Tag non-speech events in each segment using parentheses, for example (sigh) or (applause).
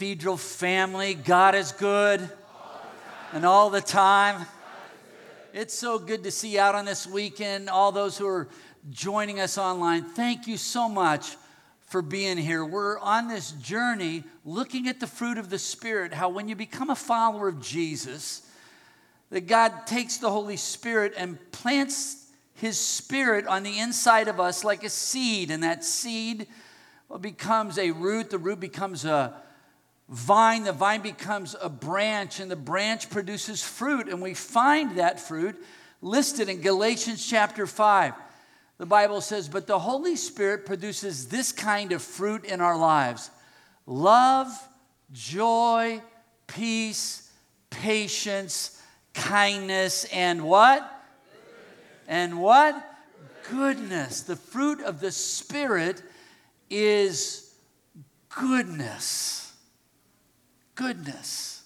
Cathedral family. God is good and all the time. It's so good to see you out on this weekend. All those who are joining us online, thank you so much for being here. We're on this journey looking at the fruit of the Spirit, how when you become a follower of Jesus, that God takes the Holy Spirit and plants His Spirit on the inside of us like a seed, and that seed becomes a root, the root becomes a vine, the vine becomes a branch, and the branch produces fruit, and we find that fruit listed in Galatians chapter 5 the Bible says, but the Holy Spirit produces this kind of fruit in our lives love, joy, peace, patience, kindness, and what? And what? Goodness. The fruit of the Spirit is goodness. Goodness.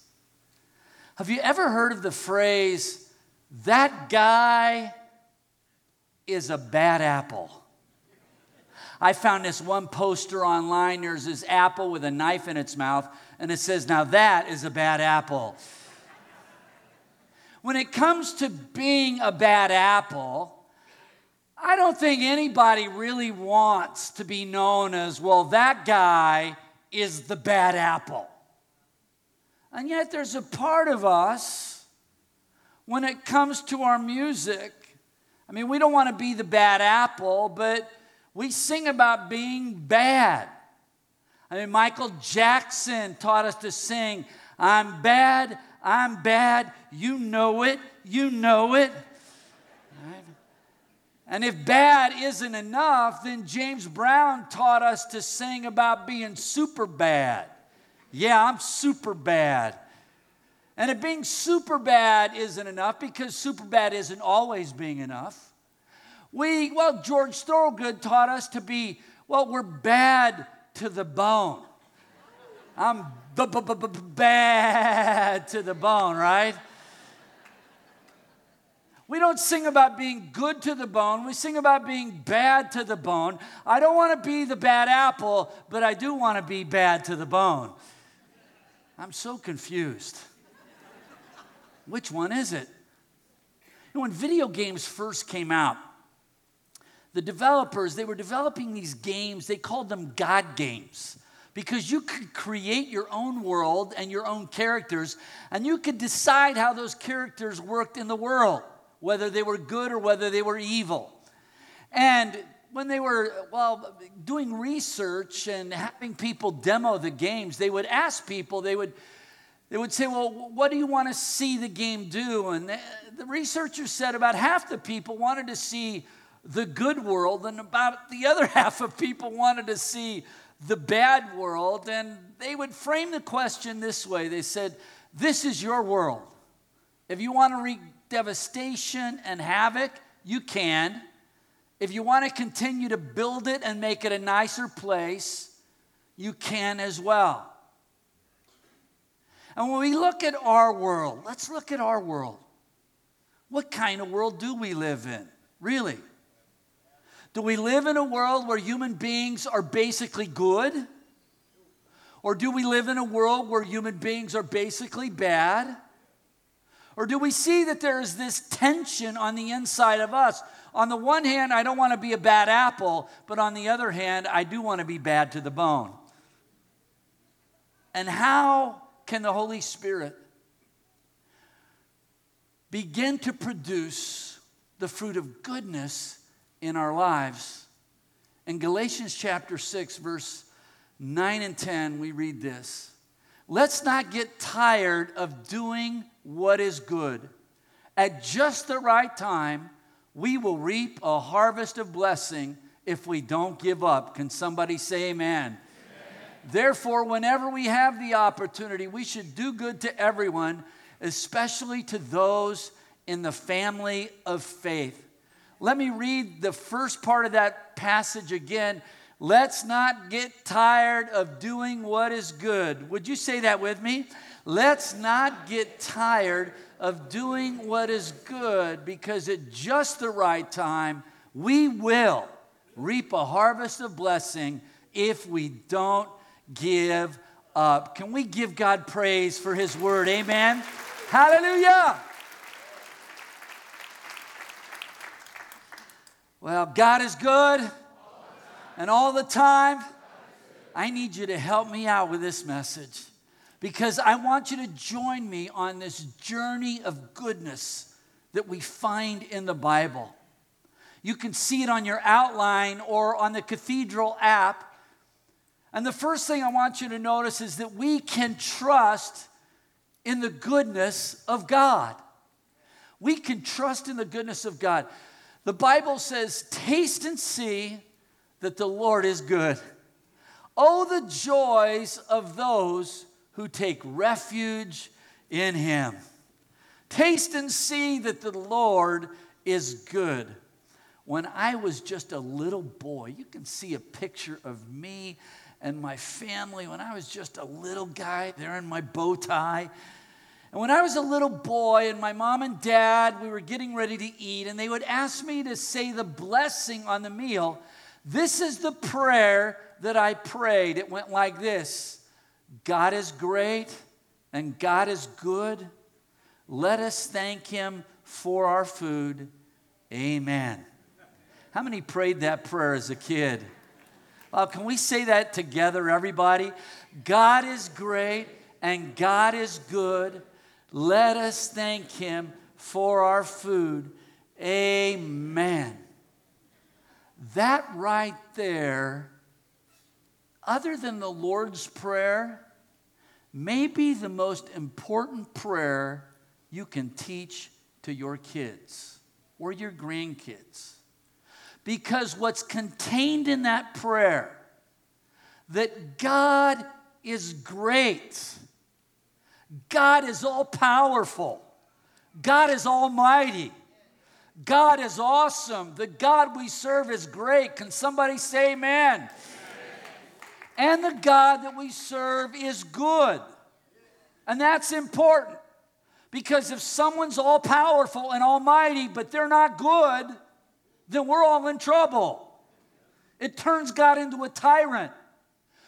Have you ever heard of the phrase, that guy is a bad apple. I found this one poster online. There's this apple with a knife in its mouth, and it says, Now that is a bad apple. When it comes to being a bad apple, I don't think anybody really wants to be known as, well, that guy is the bad apple. And yet, there's a part of us when it comes to our music I mean, we don't want to be the bad apple, but we sing about being bad. I mean, Michael Jackson taught us to sing, I'm bad, I'm bad, you know it, you know it. Right? And if bad isn't enough, then James Brown taught us to sing about being super bad. Yeah, I'm super bad. And if being super bad isn't enough, because super bad isn't always being enough, we, well, George Thorogood taught us to be, well, we're bad to the bone. I'm b- b- b- bad to the bone, right? We don't sing about being good to the bone. We sing about being bad to the bone. I don't want to be the bad apple, but I do want to be bad to the bone. I'm so confused. Which one is it? When video games first came out, the developers, they were developing these games, they called them God games because you could create your own world and your own characters, and you could decide how those characters worked in the world, whether they were good or whether they were evil. And when they were, well, doing research and having people demo the games, they would ask people, they would they would say, Well, what do you want to see the game do? And the researchers said about half the people wanted to see the good world, and about the other (laughs) half of people wanted to see the bad world. And they would frame the question this way they said, This is your world. If you want to wreak devastation and havoc, you can. If you want to continue to build it and make it a nicer place, you can as well. And when we look at our world, let's look at our world. What kind of world do we live in? Really? Do we live in a world where human beings are basically good? Or do we live in a world where human beings are basically bad? Or do we see that there is this tension on the inside of us? On the one hand, I don't want to be a bad apple, but on the other hand, I do want to be bad to the bone. And how can the Holy Spirit begin to produce the fruit of goodness in our lives. In Galatians chapter 6, verse 9 and 10, we read this Let's not get tired of doing what is good. At just the right time, we will reap a harvest of blessing if we don't give up. Can somebody say amen? Therefore, whenever we have the opportunity, we should do good to everyone, especially to those in the family of faith. Let me read the first part of that passage again. Let's not get tired of doing what is good. Would you say that with me? Let's not get tired of doing what is good because at just the right time, we will reap a harvest of blessing if we don't give up. Can we give God praise for his word? Amen. Hallelujah. Well, God is good and all the time. I need you to help me out with this message because I want you to join me on this journey of goodness that we find in the Bible. You can see it on your outline or on the Cathedral app. And the first thing I want you to notice is that we can trust in the goodness of God. We can trust in the goodness of God. The Bible says, Taste and see that the Lord is good. Oh, the joys of those who take refuge in Him. Taste and see that the Lord is good. When I was just a little boy, you can see a picture of me and my family when I was just a little guy there in my bow tie. And when I was a little boy, and my mom and dad, we were getting ready to eat, and they would ask me to say the blessing on the meal. This is the prayer that I prayed. It went like this God is great and God is good. Let us thank Him for our food. Amen. How many prayed that prayer as a kid? Well, can we say that together, everybody? God is great and God is good. Let us thank Him for our food. Amen. That right there, other than the Lord's Prayer, may be the most important prayer you can teach to your kids or your grandkids. Because what's contained in that prayer, that God is great, God is all powerful, God is almighty. God is awesome. The God we serve is great. Can somebody say amen? And the God that we serve is good. And that's important because if someone's all powerful and almighty, but they're not good, then we're all in trouble. It turns God into a tyrant.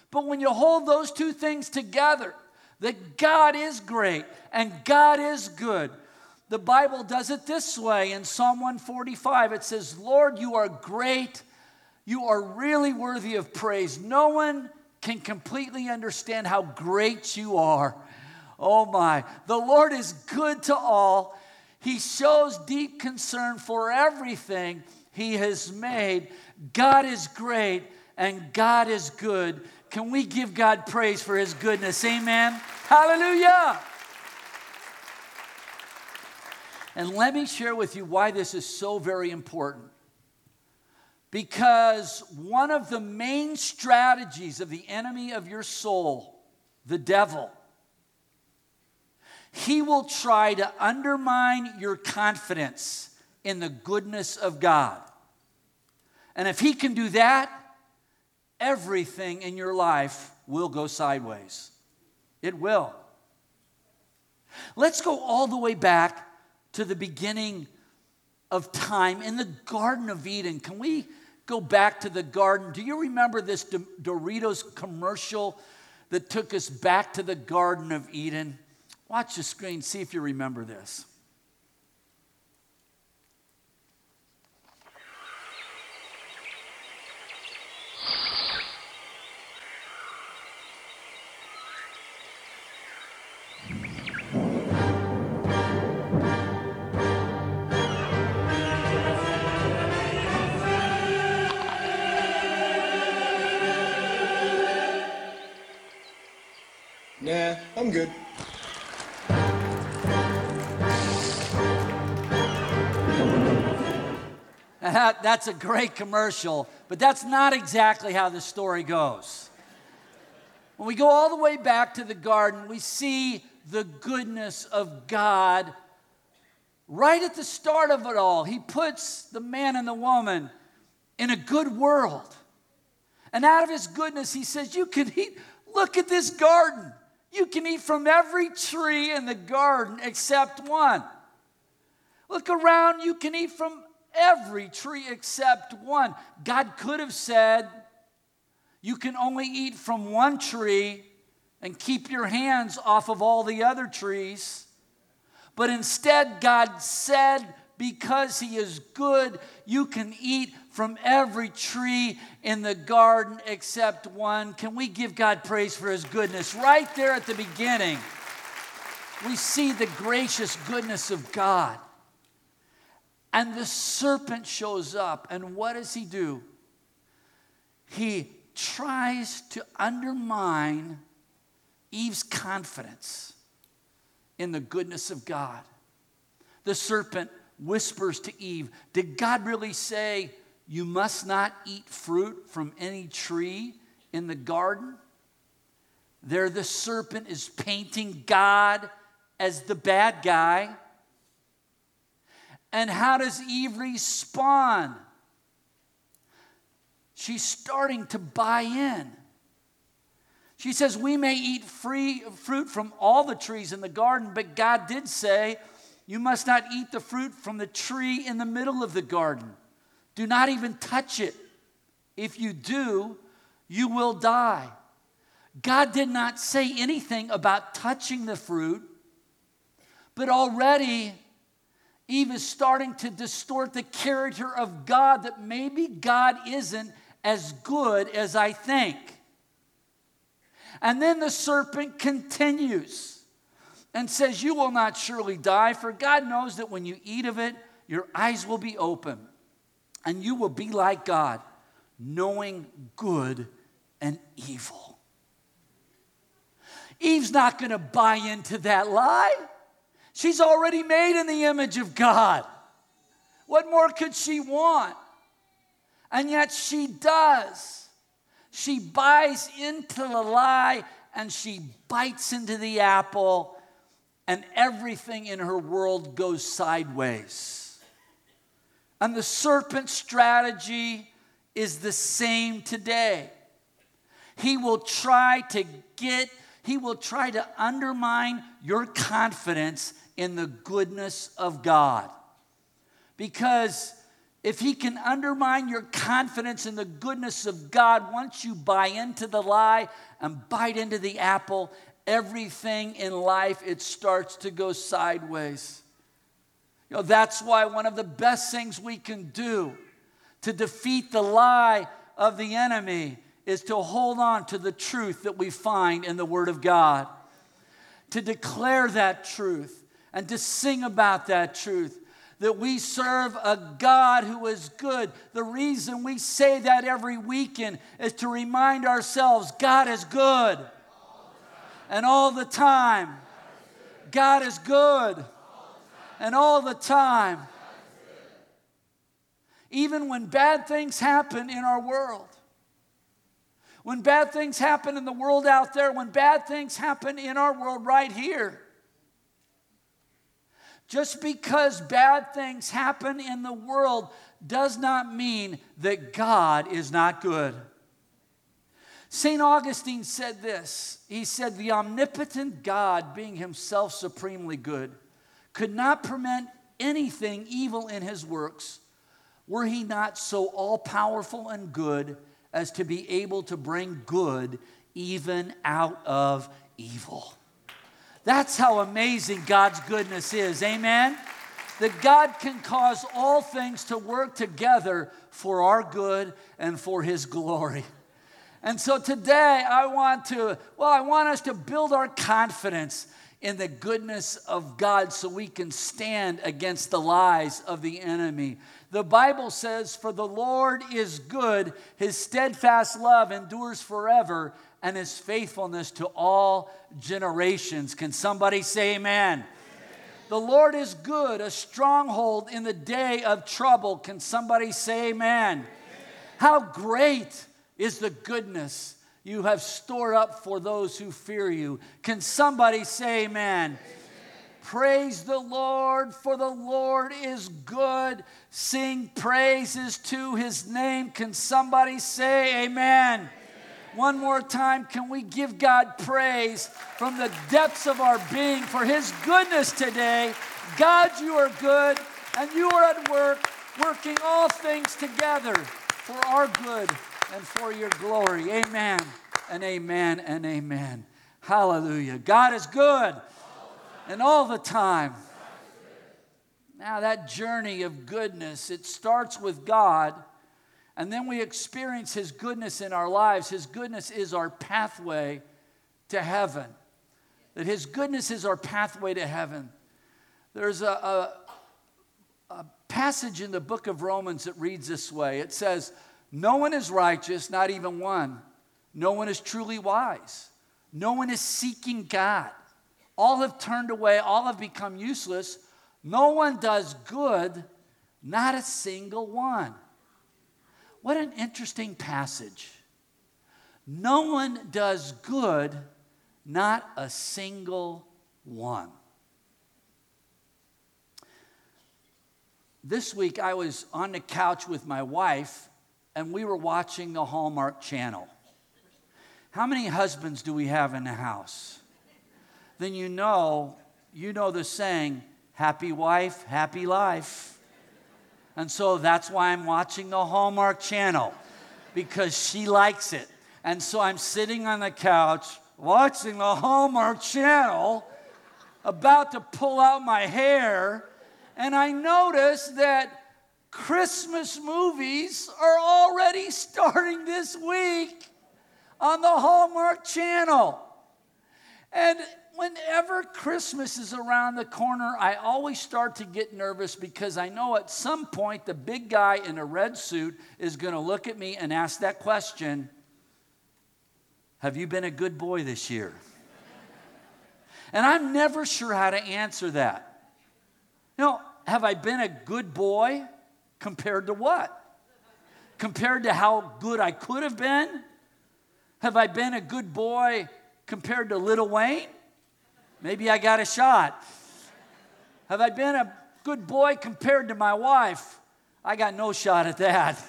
But when you hold those two things together, that God is great and God is good, the Bible does it this way in Psalm 145 it says, Lord, you are great. You are really worthy of praise. No one can completely understand how great you are. Oh my. The Lord is good to all. He shows deep concern for everything He has made. God is great and God is good. Can we give God praise for His goodness? Amen. Hallelujah. And let me share with you why this is so very important. Because one of the main strategies of the enemy of your soul, the devil, he will try to undermine your confidence in the goodness of God. And if he can do that, everything in your life will go sideways. It will. Let's go all the way back to the beginning of time in the Garden of Eden. Can we go back to the garden? Do you remember this Doritos commercial that took us back to the Garden of Eden? Watch the screen, see if you remember this. I'm good. that's a great commercial, but that's not exactly how the story goes. When we go all the way back to the garden, we see the goodness of God right at the start of it all. He puts the man and the woman in a good world. And out of his goodness, he says, You can eat. Look at this garden. You can eat from every tree in the garden except one. Look around, you can eat from every tree except one. God could have said, You can only eat from one tree and keep your hands off of all the other trees. But instead, God said, because He is good, you can eat from every tree in the garden except one. Can we give God praise for His goodness? Right there at the beginning, we see the gracious goodness of God. And the serpent shows up, and what does he do? He tries to undermine Eve's confidence in the goodness of God. The serpent whispers to Eve, Did God really say you must not eat fruit from any tree in the garden? There, the serpent is painting God as the bad guy. And how does Eve respond? She's starting to buy in. She says, We may eat free fruit from all the trees in the garden, but God did say, You must not eat the fruit from the tree in the middle of the garden. Do not even touch it. If you do, you will die. God did not say anything about touching the fruit, but already Eve is starting to distort the character of God that maybe God isn't as good as I think. And then the serpent continues and says, You will not surely die, for God knows that when you eat of it, your eyes will be open, and you will be like God, knowing good and evil. Eve's not going to buy into that lie. She's already made in the image of God. What more could she want? And yet she does. She buys into the lie and she bites into the apple, and everything in her world goes sideways. And the serpent's strategy is the same today. He will try to get, he will try to undermine your confidence in the goodness of God. Because if he can undermine your confidence in the goodness of God, once you buy into the lie and bite into the apple, everything in life it starts to go sideways. You know, that's why one of the best things we can do to defeat the lie of the enemy is to hold on to the truth that we find in the Word of God, to declare that truth and to sing about that truth that we serve a God who is good. The reason we say that every weekend is to remind ourselves God is good. And all the time, God is good. And all the time. Even when bad things happen in our world, when bad things happen in the world out there, when bad things happen in our world right here, just because bad things happen in the world does not mean that God is not good. St. Augustine said this He said, The omnipotent God, being himself supremely good, could not permit anything evil in his works were he not so all powerful and good as to be able to bring good even out of evil. That's how amazing God's goodness is. Amen? That God can cause all things to work together for our good and for His glory. And so today I want to, well, I want us to build our confidence in the goodness of God so we can stand against the lies of the enemy. The Bible says, For the Lord is good, his steadfast love endures forever, and his faithfulness to all generations. Can somebody say amen? amen? The Lord is good, a stronghold in the day of trouble. Can somebody say amen? amen? How great is the goodness you have stored up for those who fear you. Can somebody say amen? amen? Praise the Lord, for the Lord is good. Sing praises to his name. Can somebody say amen? One more time, can we give God praise from the depths of our being for His goodness today? God, you are good, and you are at work, working all things together for our good and for your glory. Amen and amen and amen. Hallelujah. God is good and all the time. Now, that journey of goodness, it starts with God, and then we experience His goodness in our lives. His goodness is our pathway to heaven. That His goodness is our pathway to heaven. There's a, a, a passage in the book of Romans that reads this way it says, No one is righteous, not even one. No one is truly wise. No one is seeking God. All have turned away, all have become useless. No one does good, not a single one. What an interesting passage. No one does good, not a single one. This week I was on the couch with my wife and we were watching the Hallmark Channel. How many husbands do we have in the house? Then you know, you know the saying, happy wife, happy life. And so that's why I'm watching the Hallmark channel because she likes it. And so I'm sitting on the couch watching the Hallmark channel, about to pull out my hair, and I notice that Christmas movies are already (laughs) starting this week on the Hallmark Channel. And whenever Christmas is around the corner, I always start to get nervous because I know at some point the big guy in a red suit is going to look at me and ask that question Have you been a good boy this year? (laughs) and I'm never sure how to answer that. You know, have I been a good boy compared to what? Compared to how good I could have been? Have I been a good boy compared to Lil Wayne? Maybe I got a shot. Have I been a good boy compared to my wife? I got no shot at that.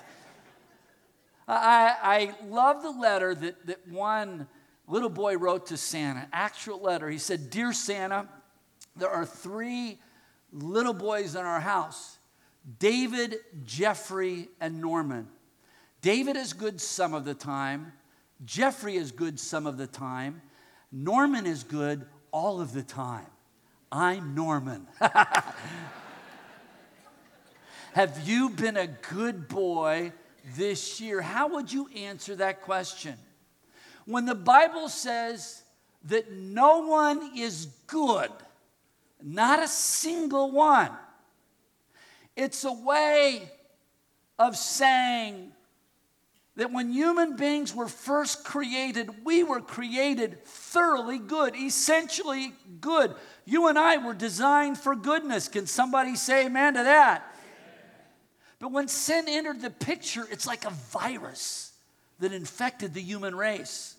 I, I love the letter that, that one little boy wrote to Santa, actual letter. He said, Dear Santa, there are three little boys in our house David, Jeffrey, and Norman. David is good some of the time. Jeffrey is good some of the time. Norman is good all of the time. I'm Norman. (laughs) Have you been a good boy this year? How would you answer that question? When the Bible says that no one is good, not a single one, it's a way of saying that when human beings were first created, we were created thoroughly good, essentially good. You and I were designed for goodness. Can somebody say amen to that? But when sin entered the picture, it's like a virus that infected the human race.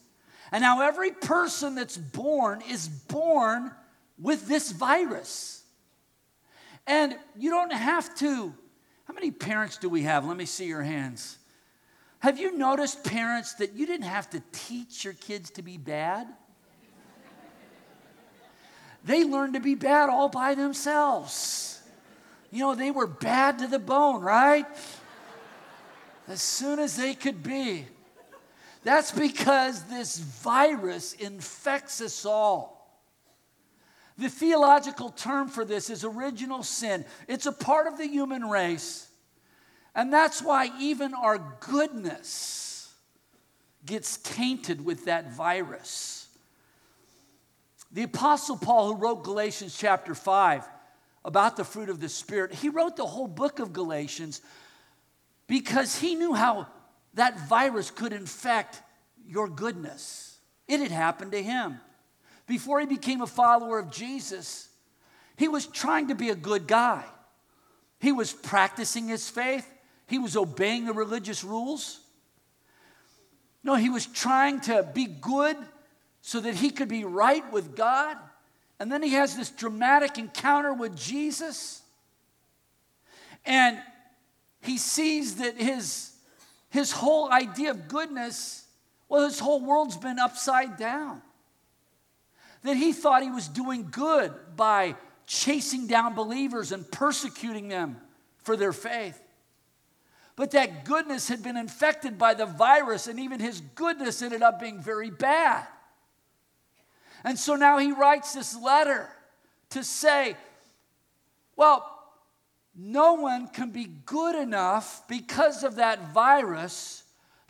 And now every person that's born is born with this virus. And you don't have to. How many parents do we have? Let me see your hands. Have you noticed, parents, that you didn't have to teach your kids to be bad? They learned to be bad all by themselves. You know, they were bad to the bone, right? As soon as they could be. That's because this virus infects us all. The theological term for this is original sin. It's a part of the human race and that's why even our goodness gets tainted with that virus. The Apostle Paul, who wrote Galatians chapter 5 about the fruit of the Spirit, he wrote the whole book of Galatians because he knew how that virus could infect your goodness. It had happened to him. Before he became a follower of Jesus, he was trying to be a good guy. He was practicing his faith. He was obeying the religious rules. No, he was trying to be good so that he could be right with God. And then he has this dramatic encounter with Jesus. And he sees that his, his whole idea of goodness, well, his whole world's been upside down. That he thought he was doing good by chasing down believers and persecuting them for their faith. But that goodness had been infected by the virus, and even his goodness ended up being very bad. And so now he writes this letter to say, well, no one can be good enough because of that virus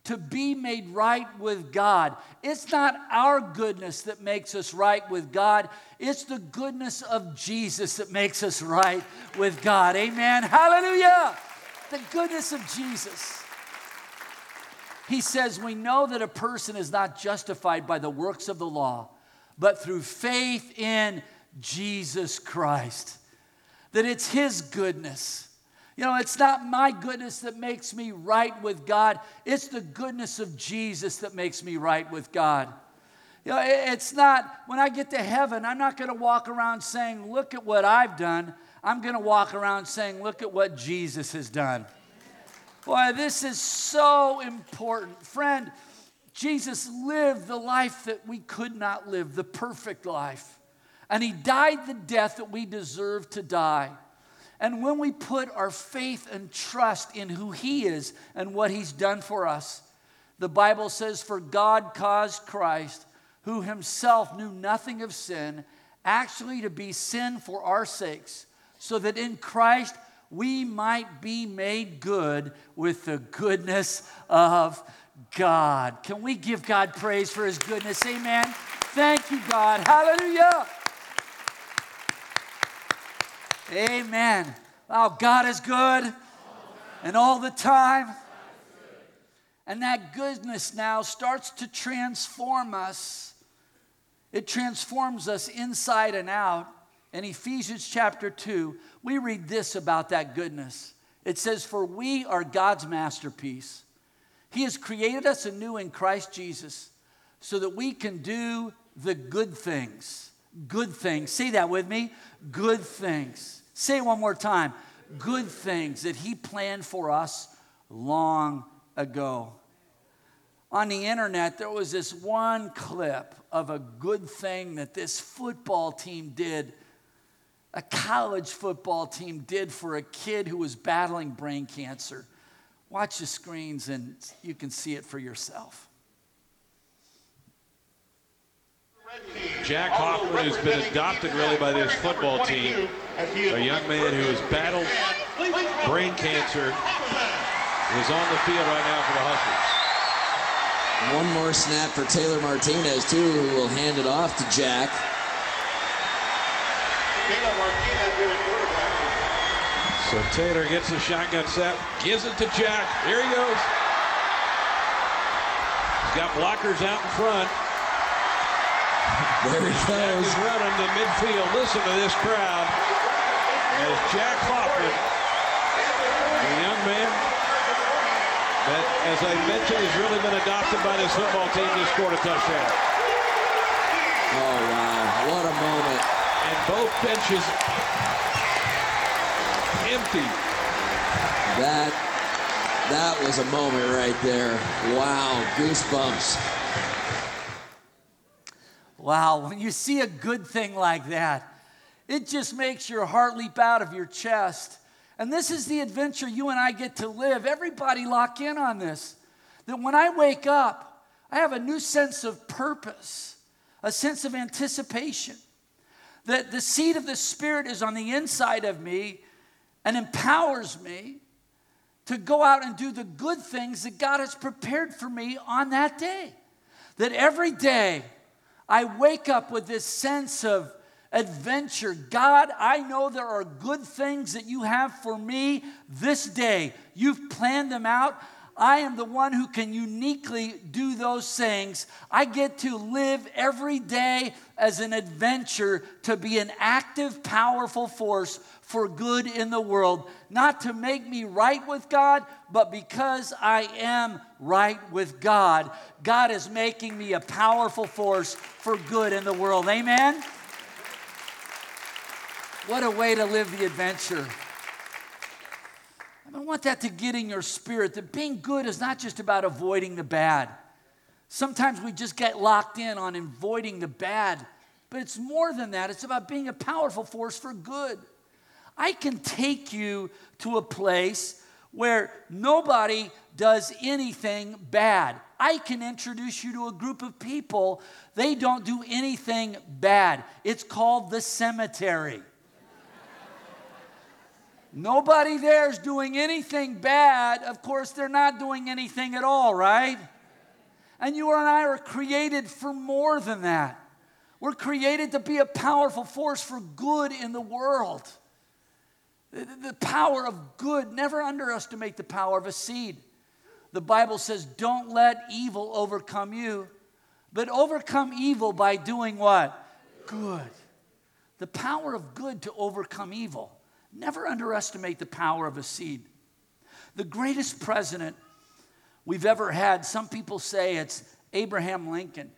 to be made right with God. It's not our goodness that makes us right with God, it's the goodness of Jesus that makes us right with God. Amen. Hallelujah. The goodness of Jesus. He says, We know that a person is not justified by the works of the law, but through faith in Jesus Christ. That it's His goodness. You know, it's not my goodness that makes me right with God, it's the goodness of Jesus that makes me right with God. You know, it's not, when I get to heaven, I'm not going to walk around saying, Look at what I've done. I'm going to walk around saying, Look at what Jesus has done. Boy, this is so important. Friend, Jesus lived the life that we could not live, the perfect life. And he died the death that we deserve to die. And when we put our faith and trust in who he is and what he's done for us, the Bible says, For God caused Christ, who himself knew nothing of sin, actually to be sin for our sakes, so that in Christ we might be made good with the goodness of God. Can we give God praise for his goodness? Amen. Thank you, God. Hallelujah. Amen. Oh, God is good and all the time. And that goodness now starts to transform us. It transforms us inside and out. In Ephesians chapter 2, we read this about that goodness. It says, For we are God's masterpiece. He has created us anew in Christ Jesus so that we can do the good things. Good things. Say that with me. Good things. Say it one more time. Good things that He planned for us long ago. On the internet, there was this one clip of a good thing that this football team did a college football team did for a kid who was battling brain cancer. Watch the screens and you can see it for yourself. Jack Hoffman, who's been adopted really by this football team, a young man who has battled brain cancer, is on the field right now for the Huskers. One more snap for Taylor Martinez, too, who will hand it off to Jack. So Taylor gets the shotgun set, gives it to Jack. Here he goes. He's got blockers out in front. There he goes. running to midfield. Listen to this crowd. As Jack Hoffman, the young man that, as I mentioned, has really been adopted by this football team, just scored a touchdown. Oh, wow. What a moment. And both benches empty. That that was a moment right there. Wow, goosebumps. Wow, when you see a good thing like that, it just makes your heart leap out of your chest. And this is the adventure you and I get to live. Everybody lock in on this. That when I wake up, I have a new sense of purpose, a sense of anticipation. That the seed of the Spirit is on the inside of me and empowers me to go out and do the good things that God has prepared for me on that day. That every day I wake up with this sense of adventure. God, I know there are good things that you have for me this day. You've planned them out. I am the one who can uniquely do those things. I get to live every day as an adventure to be an active, powerful force for good in the world, not to make me right with God, but because I am right with God. God is making me a powerful force for good in the world. Amen? What a way to live the adventure. I want that to get in your spirit that being good is not just about avoiding the bad. Sometimes we just get locked in on avoiding the bad, but it's more than that. It's about being a powerful force for good. I can take you to a place where nobody does anything bad. I can introduce you to a group of people. They don't do anything bad. It's called the cemetery. Nobody there is doing anything bad. Of course, they're not doing anything at all, right? And you and I are created for more than that. We're created to be a powerful force for good in the world. The, the power of good, never underestimate the power of a seed. The Bible says, don't let evil overcome you, but overcome evil by doing what? Good. The power of good to overcome evil. Never underestimate the power of a seed. The greatest president we've ever had, some people say it's Abraham Lincoln.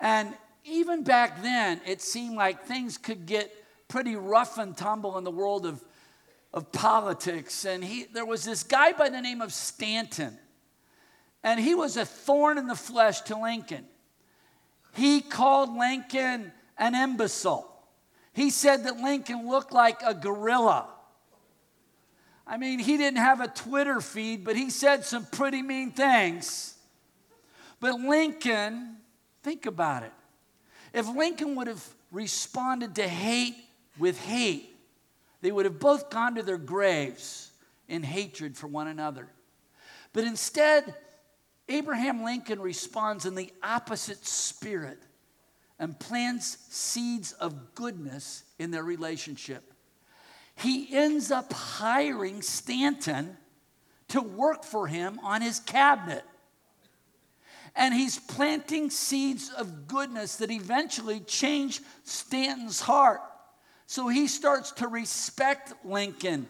And even back then, it seemed like things could get pretty rough and tumble in the world of, of politics. And he, there was this guy by the name of Stanton, and he was a thorn in the flesh to Lincoln. He called Lincoln an imbecile. He said that Lincoln looked like a gorilla. I mean, he didn't have a Twitter feed, but he said some pretty mean things. But Lincoln, think about it. If Lincoln would have responded to hate with hate, they would have both gone to their graves in hatred for one another. But instead, Abraham Lincoln responds in the opposite spirit and plants seeds of goodness in their relationship. He ends up hiring Stanton to work for him on his cabinet. And he's planting seeds of goodness that eventually change Stanton's heart. So he starts to respect Lincoln.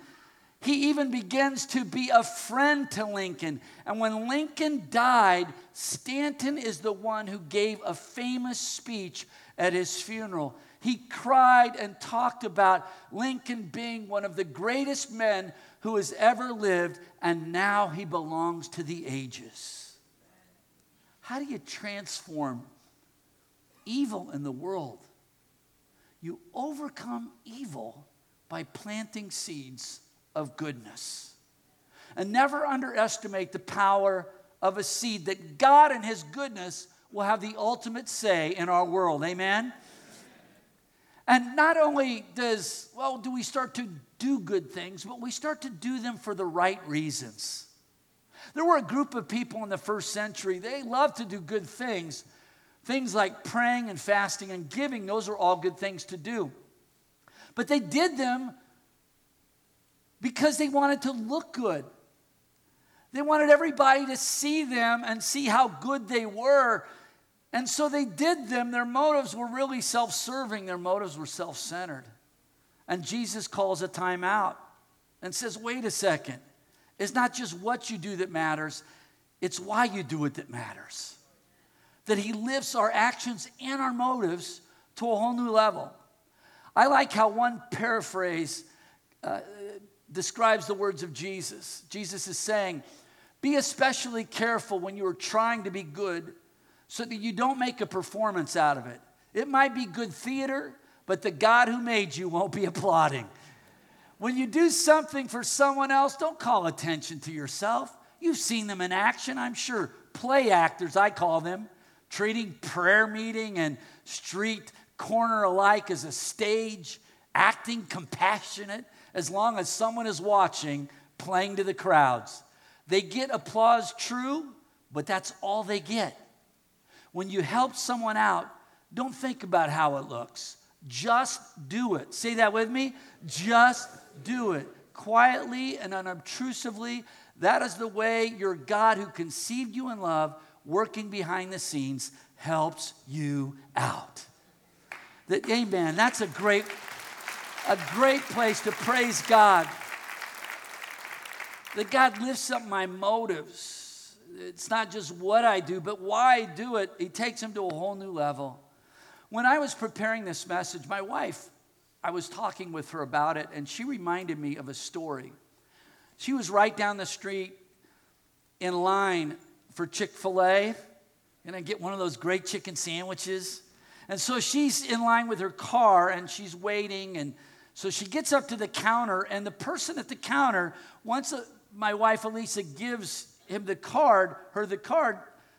He even begins to be a friend to Lincoln. And when Lincoln died, Stanton is the one who gave a famous speech at his funeral. He cried and talked about Lincoln being one of the greatest men who has ever lived, and now he belongs to the ages. How do you transform evil in the world? You overcome evil by planting seeds of goodness. And never underestimate the power of a seed that God and His goodness will have the ultimate say in our world. Amen? And not only does, well, do we start to do good things, but we start to do them for the right reasons. There were a group of people in the first century, they loved to do good things. Things like praying and fasting and giving, those are all good things to do. But they did them because they wanted to look good. They wanted everybody to see them and see how good they were. And so they did them. Their motives were really self serving, their motives were self centered. And Jesus calls a time out and says, wait a second. It's not just what you do that matters, it's why you do it that matters. That He lifts our actions and our motives to a whole new level. I like how one paraphrase uh, describes the words of Jesus. Jesus is saying, Be especially careful when you are trying to be good so that you don't make a performance out of it. It might be good theater, but the God who made you won't be (laughs) applauding. When you do something for someone else, don't call attention to yourself. You've seen them in action, I'm sure. Play actors, I call them, treating prayer meeting and street corner alike as a stage, acting compassionate as long as someone is watching, playing to the crowds. They get applause, true, but that's all they get. When you help someone out, don't think about how it looks. Just do it. Say that with me. Just do it quietly and unobtrusively. That is the way your God, who conceived you in love, working behind the scenes, helps you out. That, amen. That's a great, a great place to praise God. That God lifts up my motives. It's not just what I do, but why I do it. He takes them to a whole new level. When I was preparing this message, my wife I was talking with her about it, and she reminded me of a story. She was right down the street in line for Chick fil A, and I get one of those great chicken sandwiches. And so she's in line with her car and she's waiting. And so she gets up to the counter, and the person at the counter, once uh, my wife Elisa gives him the card, her the card,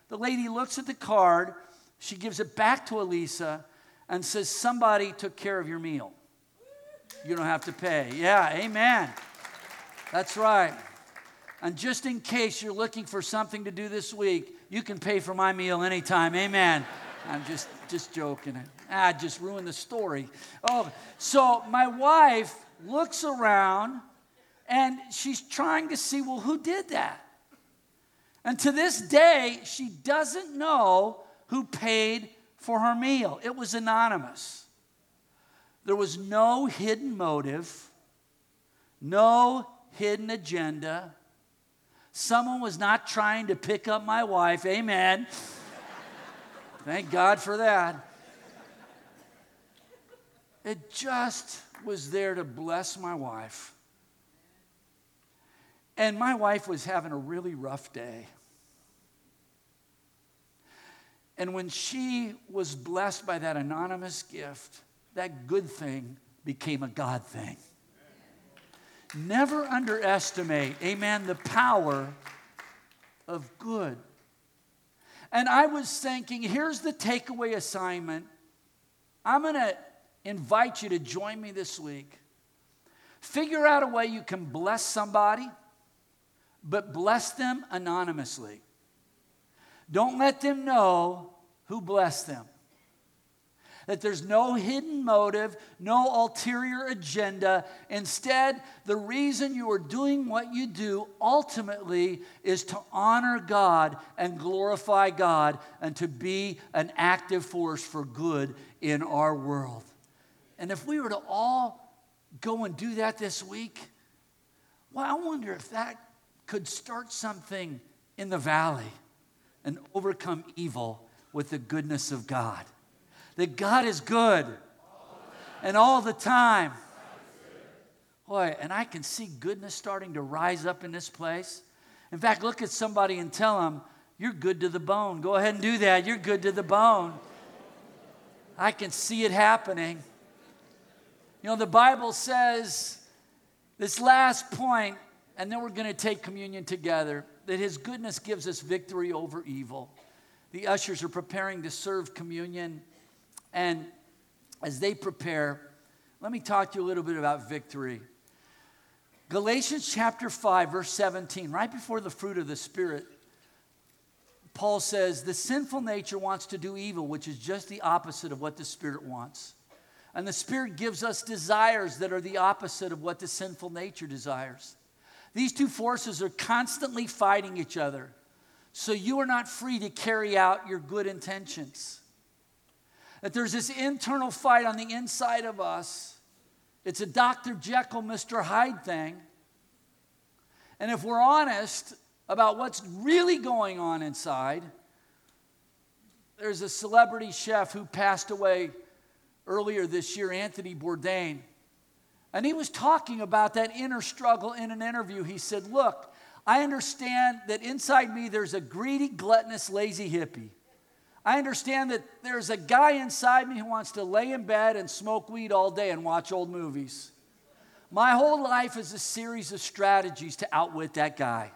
The lady looks at the card, she gives it back to Elisa, and says, Somebody took care of your meal. You don't have to pay. Yeah, amen. That's right. And just in case you're looking for something to do this week, you can pay for my meal anytime. Amen. I'm just just joking. I just ruined the story. Oh, so my wife looks around and she's trying to see, well, who did that? And to this day, she doesn't know who paid for her meal. It was anonymous. There was no hidden motive, no hidden agenda. Someone was not trying to pick up my wife. Amen. Thank God for that. It just was there to bless my wife. And my wife was having a really rough day. And when she was blessed by that anonymous gift, that good thing became a God thing. Never underestimate, amen, the power of good. And I was thinking, here's the takeaway assignment. I'm going to invite you to join me this week. Figure out a way you can bless somebody, but bless them anonymously. Don't let them know who blessed them that there's no hidden motive, no ulterior agenda. Instead, the reason you are doing what you do ultimately is to honor God and glorify God and to be an active force for good in our world. And if we were to all go and do that this week, well, I wonder if that could start something in the valley and overcome evil with the goodness of God that God is good and all the time. Boy, and I can see goodness starting to rise up in this place. In fact, look at somebody and tell them, You're good to the bone. Go ahead and do that. You're good to the bone. I can see it happening. You know, the Bible says this last point, and then we're going to take communion together, that His goodness gives us victory over evil. The ushers are preparing to serve communion. And as they prepare, let me talk to you a little bit about victory. Galatians chapter 5, verse 17, right before the fruit of the Spirit, Paul says, The sinful nature wants to do evil, which is just the opposite of what the Spirit wants. And the Spirit gives us desires that are the opposite of what the sinful nature desires. These two forces are constantly fighting each other. So you are not free to carry out your good intentions that there's this internal fight on the inside of us. It's a Dr. Jekyll, Mr. Hyde thing. And if we're honest about what's really going on inside, there's a celebrity chef who passed away earlier this year, Anthony Bourdain. And he was talking about that inner struggle in an interview. He said, Look, I understand that inside me there's a greedy, gluttonous, lazy hippie. I understand that there's a guy inside me who wants to lay in bed and smoke weed all day and watch old movies. My whole life is a series of strategies to outwit that guy.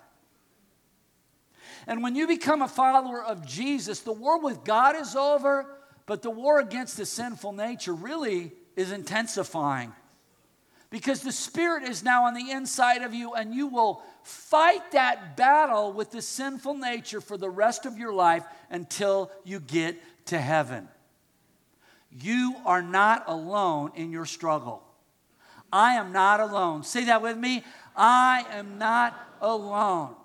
And when you become a follower of Jesus, the war with God is over, but the war against the sinful nature really is intensifying. Because the Spirit is now on the inside of you, and you will fight that battle with the sinful nature for the rest of your life until you get to heaven. You are not alone in your struggle. I am not alone. Say that with me. I am not alone.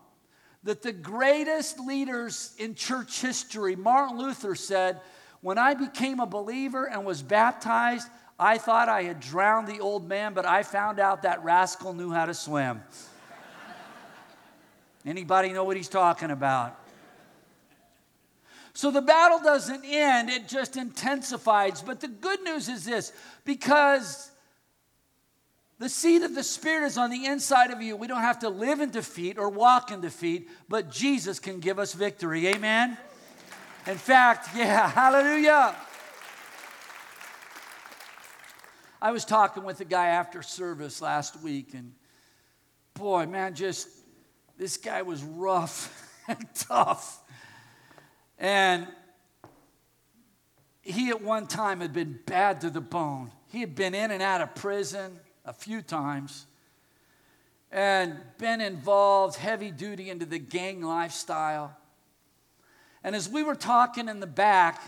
That the greatest leaders in church history, Martin Luther said, When I became a believer and was baptized, I thought I had drowned the old man, but I found out that rascal knew how to swim. Anybody know what he's talking about? So the battle doesn't end, it just intensifies. But the good news is this because the seed of the Spirit is on the inside of you, we don't have to live in defeat or walk in defeat, but Jesus can give us victory. Amen? In fact, yeah, (laughs) hallelujah. I was talking with a guy after service last week, and boy, man, just this guy was rough (laughs) and tough. And he at one time had been bad to the bone. He had been in and out of prison a few times and been involved heavy duty into the gang lifestyle. And as we were talking in the back,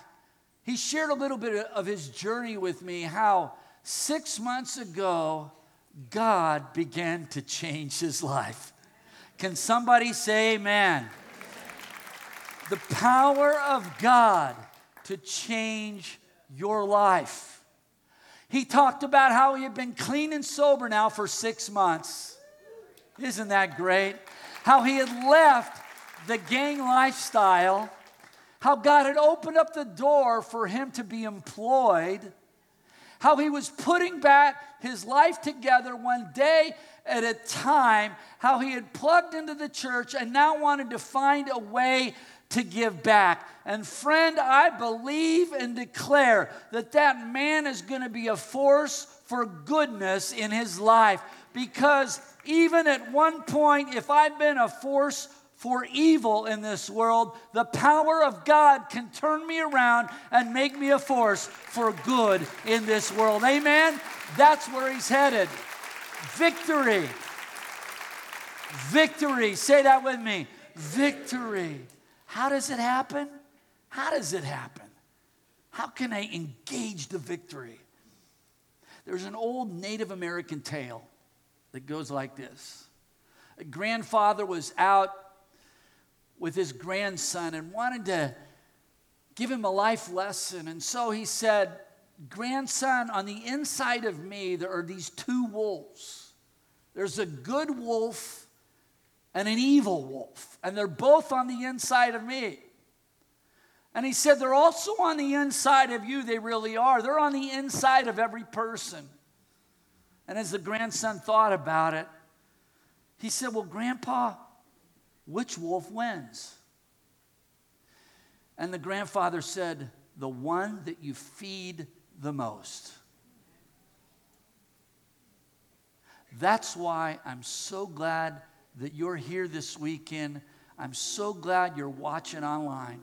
he shared a little bit of his journey with me how six months ago, God began to change his life. Can somebody say amen? The power of God to change your life. He talked about how he had been clean and sober now for six months. Isn't that great? How he had left the gang lifestyle, how God had opened up the door for him to be employed, how he was putting back his life together one day at a time, how he had plugged into the church and now wanted to find a way to give back. And friend, I believe and declare that that man is going to be a force for goodness in his life because even at one point, if I've been a force for evil in this world, the power of God can turn me around and make me a force for good in this world. Amen? That's where he's headed. Victory. Victory. Say that with me. Victory. How does it happen? How does it happen? How can I engage the victory? There's an old Native American tale that goes like this A grandfather was out with his grandson and wanted to give him a life lesson. And so he said, Grandson, on the inside of me, there are these two wolves. There's a good wolf and an evil wolf, and they're both on the inside of me. And he said, They're also on the inside of you. They really are. They're on the inside of every person. And as the grandson thought about it, he said, Well, Grandpa, which wolf wins? And the grandfather said, The one that you feed the most. That's why I'm so glad that you're here this weekend. I'm so glad you're watching online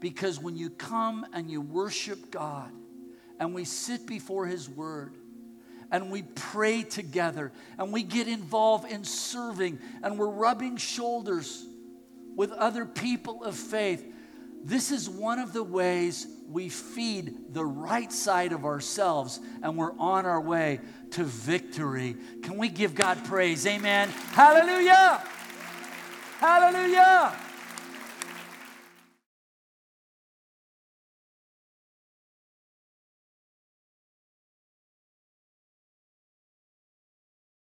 because when you come and you worship God and we sit before His Word and we pray together and we get involved in serving and we're rubbing shoulders with other people of faith, this is one of the ways we feed the right side of ourselves and we're on our way to victory. Can we give God praise? Amen. Hallelujah. Hallelujah.